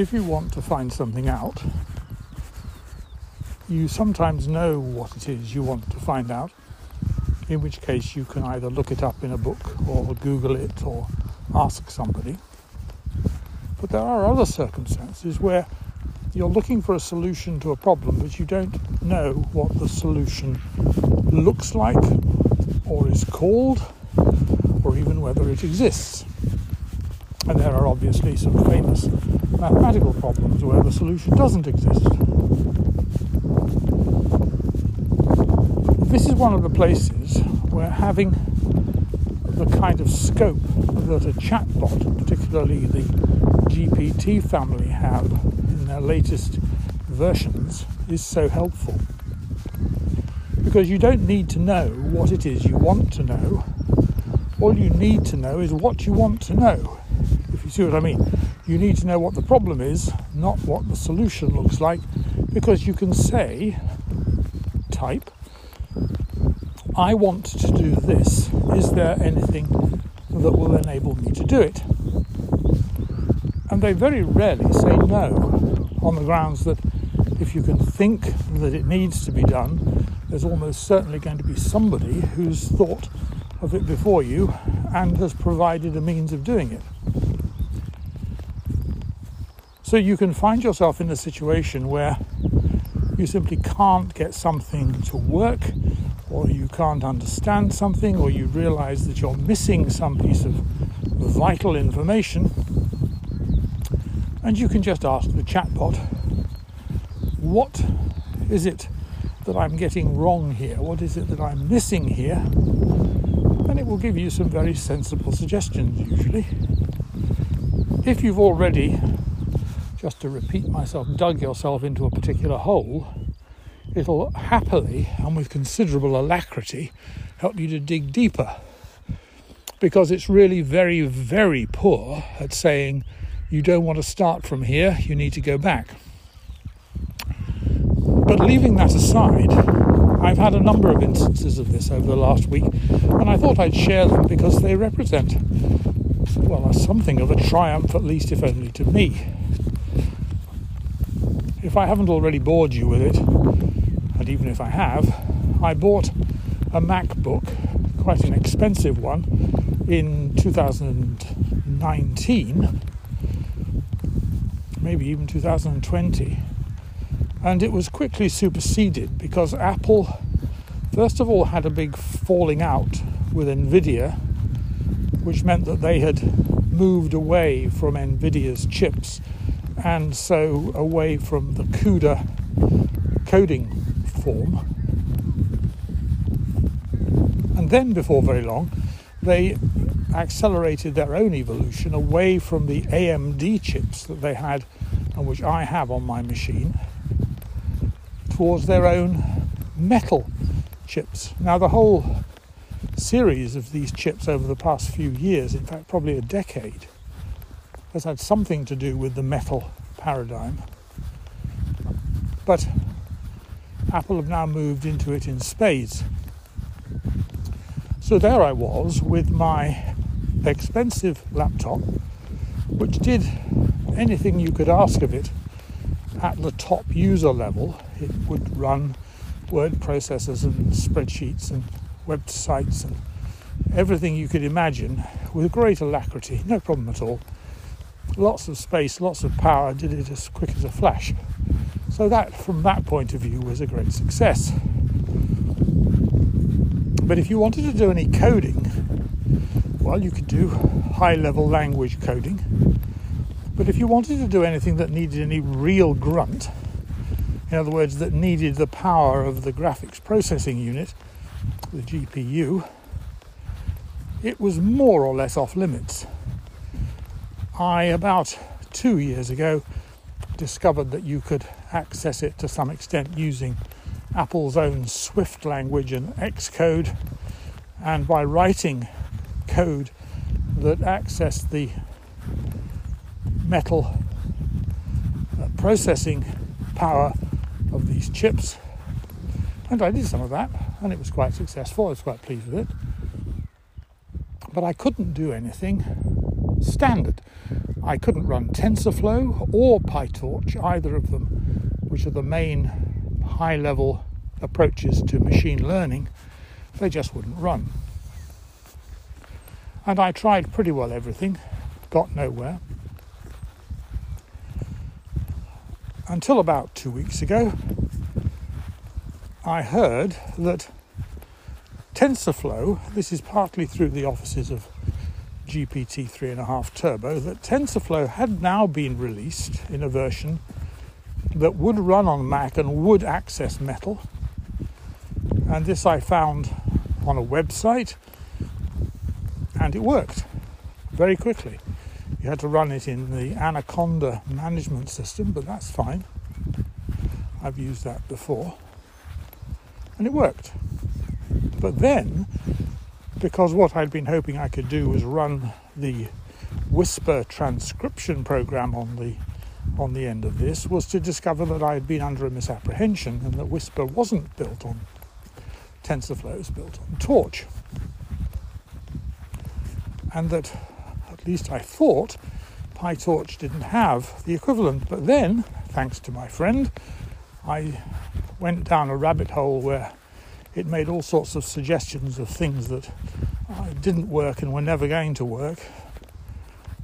if you want to find something out, you sometimes know what it is you want to find out, in which case you can either look it up in a book or Google it or ask somebody. But there are other circumstances where you're looking for a solution to a problem, but you don't know what the solution looks like or is called or even whether it exists. And there are obviously some famous mathematical problems where the solution doesn't exist. This is one of the places where having the kind of scope that a chatbot, particularly the GPT family, have in their latest versions, is so helpful. Because you don't need to know what it is you want to know. All you need to know is what you want to know. If you see what I mean, you need to know what the problem is, not what the solution looks like, because you can say, type, I want to do this. Is there anything that will enable me to do it? And they very rarely say no on the grounds that if you can think that it needs to be done, there's almost certainly going to be somebody who's thought of it before you and has provided a means of doing it. So you can find yourself in a situation where you simply can't get something to work, or you can't understand something, or you realize that you're missing some piece of vital information, and you can just ask the chatbot, What is it that I'm getting wrong here? What is it that I'm missing here? And it will give you some very sensible suggestions, usually. If you've already just to repeat myself, dug yourself into a particular hole, it'll happily and with considerable alacrity help you to dig deeper. Because it's really very, very poor at saying you don't want to start from here, you need to go back. But leaving that aside, I've had a number of instances of this over the last week, and I thought I'd share them because they represent, well, something of a triumph, at least if only to me if I haven't already bored you with it, and even if I have, I bought a MacBook, quite an expensive one, in 2019, maybe even 2020, and it was quickly superseded because Apple, first of all, had a big falling out with Nvidia, which meant that they had moved away from Nvidia's chips and so away from the CUDA coding form. And then, before very long, they accelerated their own evolution away from the AMD chips that they had and which I have on my machine towards their own metal chips. Now, the whole series of these chips over the past few years, in fact, probably a decade, has had something to do with the metal paradigm. But Apple have now moved into it in spades. So there I was with my expensive laptop, which did anything you could ask of it at the top user level. It would run word processors and spreadsheets and websites and everything you could imagine with great alacrity, no problem at all lots of space, lots of power, did it as quick as a flash. So that, from that point of view, was a great success. But if you wanted to do any coding, well, you could do high level language coding. But if you wanted to do anything that needed any real grunt, in other words, that needed the power of the graphics processing unit, the GPU, it was more or less off limits. I, about two years ago, discovered that you could access it to some extent using Apple's own Swift language and Xcode, and by writing code that accessed the metal uh, processing power of these chips. And I did some of that, and it was quite successful. I was quite pleased with it. But I couldn't do anything standard. I couldn't run TensorFlow or PyTorch, either of them, which are the main high level approaches to machine learning. They just wouldn't run. And I tried pretty well everything, got nowhere. Until about two weeks ago, I heard that TensorFlow, this is partly through the offices of GPT 3.5 Turbo, that TensorFlow had now been released in a version that would run on Mac and would access Metal. And this I found on a website, and it worked very quickly. You had to run it in the Anaconda management system, but that's fine. I've used that before. And it worked. But then because what I'd been hoping I could do was run the Whisper transcription program on the on the end of this was to discover that I had been under a misapprehension and that Whisper wasn't built on TensorFlow, it was built on Torch. And that at least I thought PyTorch didn't have the equivalent. But then, thanks to my friend, I went down a rabbit hole where it made all sorts of suggestions of things that didn't work and were never going to work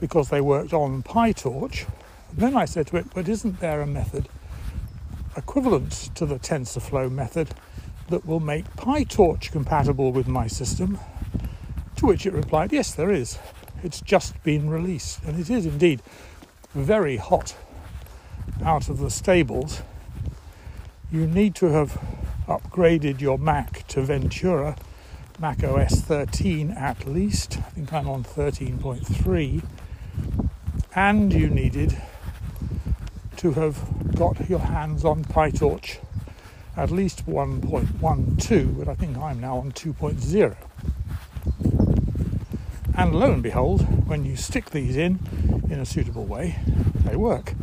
because they worked on PyTorch. And then I said to it, but isn't there a method equivalent to the TensorFlow method that will make PyTorch compatible with my system? To which it replied, yes, there is. It's just been released, and it is indeed very hot out of the stables. You need to have upgraded your Mac to Ventura, Mac OS 13 at least. I think I'm on 13.3. And you needed to have got your hands on PyTorch at least 1.12, but I think I'm now on 2.0. And lo and behold, when you stick these in in a suitable way, they work.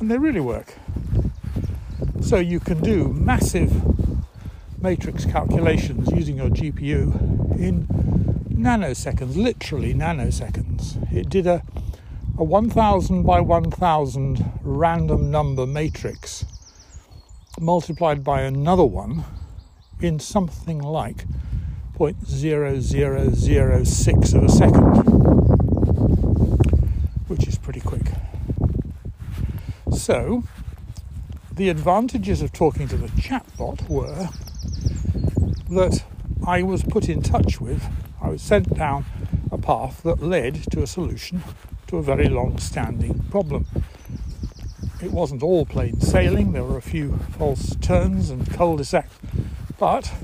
And they really work. So you can do massive matrix calculations using your GPU in nanoseconds, literally nanoseconds. It did a, a 1000 by 1000 random number matrix multiplied by another one in something like 0.0006 of a second, which is pretty quick. So, the advantages of talking to the chatbot were that I was put in touch with, I was sent down a path that led to a solution to a very long standing problem. It wasn't all plain sailing, there were a few false turns and cul de sacs, but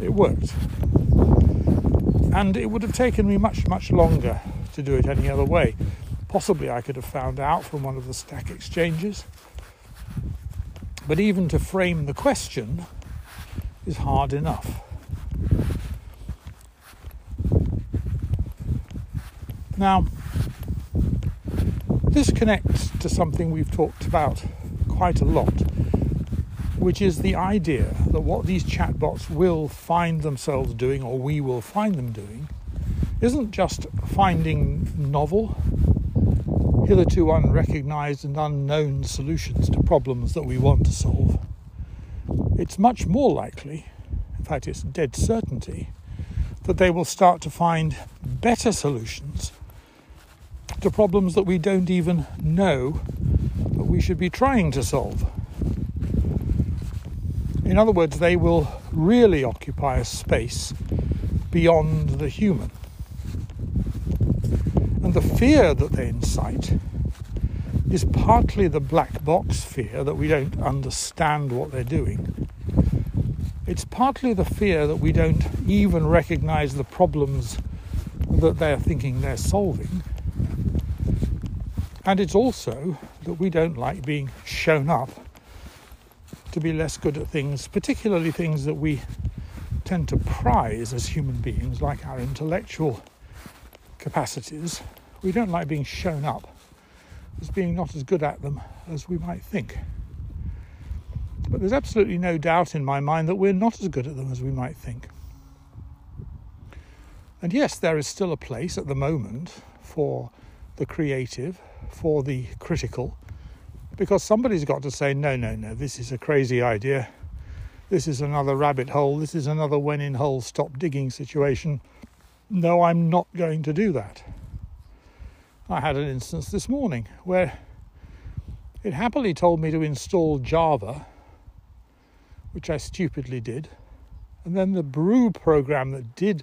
it worked. And it would have taken me much, much longer to do it any other way. Possibly I could have found out from one of the stack exchanges. But even to frame the question is hard enough. Now, this connects to something we've talked about quite a lot, which is the idea that what these chatbots will find themselves doing, or we will find them doing, isn't just finding novel hitherto unrecognized and unknown solutions to problems that we want to solve. It's much more likely, in fact, it's dead certainty, that they will start to find better solutions to problems that we don't even know that we should be trying to solve. In other words, they will really occupy a space beyond the human. The fear that they incite is partly the black box fear that we don't understand what they're doing. It's partly the fear that we don't even recognize the problems that they're thinking they're solving. And it's also that we don't like being shown up to be less good at things, particularly things that we tend to prize as human beings, like our intellectual capacities, we don't like being shown up as being not as good at them as we might think. But there's absolutely no doubt in my mind that we're not as good at them as we might think. And yes, there is still a place at the moment for the creative, for the critical, because somebody's got to say, no, no, no, this is a crazy idea. This is another rabbit hole. This is another when in hole, stop digging situation. No, I'm not going to do that. I had an instance this morning where it happily told me to install Java, which I stupidly did. And then the brew program that did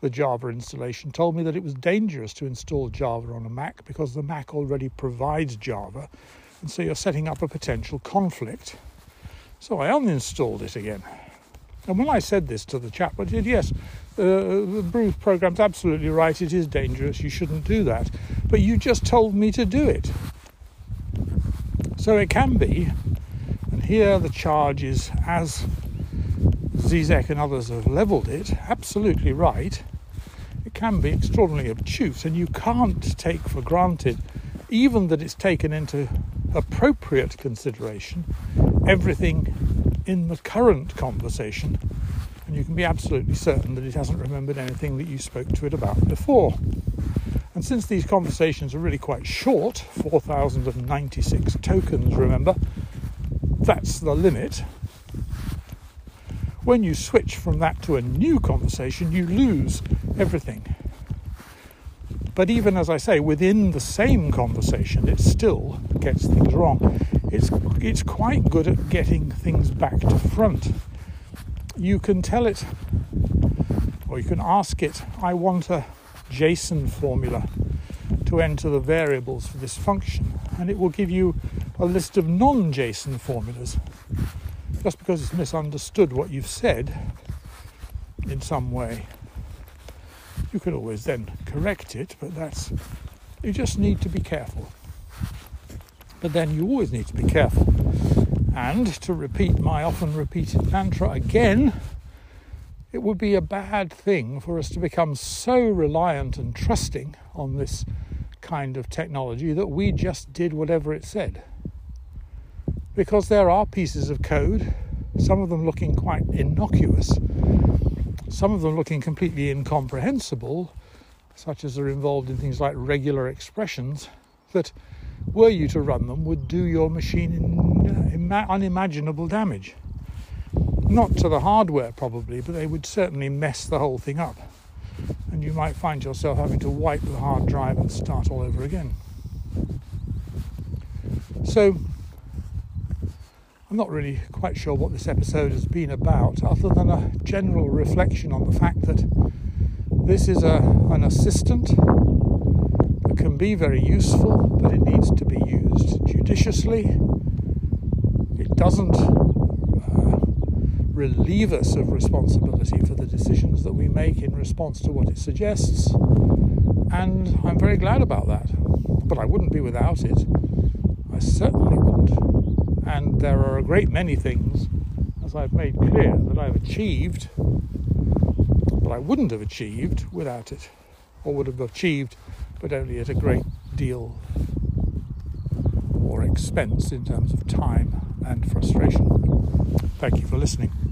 the Java installation told me that it was dangerous to install Java on a Mac because the Mac already provides Java. And so you're setting up a potential conflict. So I uninstalled it again. And when I said this to the chap, I said, yes, uh, the brew program's absolutely right. It is dangerous. You shouldn't do that. But you just told me to do it. So it can be, and here the charge is as Zizek and others have levelled it, absolutely right. It can be extraordinarily obtuse, and you can't take for granted, even that it's taken into appropriate consideration, everything in the current conversation, and you can be absolutely certain that it hasn't remembered anything that you spoke to it about before. And since these conversations are really quite short, 4,096 tokens, remember, that's the limit. When you switch from that to a new conversation, you lose everything. But even as I say, within the same conversation, it still gets things wrong. It's, it's quite good at getting things back to front. You can tell it, or you can ask it, I want a JSON formula to enter the variables for this function, and it will give you a list of non JSON formulas. Just because it's misunderstood what you've said in some way, you can always then correct it, but that's you just need to be careful. But then you always need to be careful. And to repeat my often repeated mantra again, it would be a bad thing for us to become so reliant and trusting on this kind of technology that we just did whatever it said. Because there are pieces of code, some of them looking quite innocuous, some of them looking completely incomprehensible, such as are involved in things like regular expressions, that were you to run them would do your machine in, unimaginable damage. Not to the hardware, probably, but they would certainly mess the whole thing up. And you might find yourself having to wipe the hard drive and start all over again. So, I'm not really quite sure what this episode has been about, other than a general reflection on the fact that this is a, an assistant that can be very useful, but it needs to be used judiciously. Doesn't uh, relieve us of responsibility for the decisions that we make in response to what it suggests. And I'm very glad about that. But I wouldn't be without it. I certainly wouldn't. And there are a great many things, as I've made clear, that I've achieved, but I wouldn't have achieved without it, or would have achieved, but only at a great deal more expense in terms of time and frustration. Thank you for listening.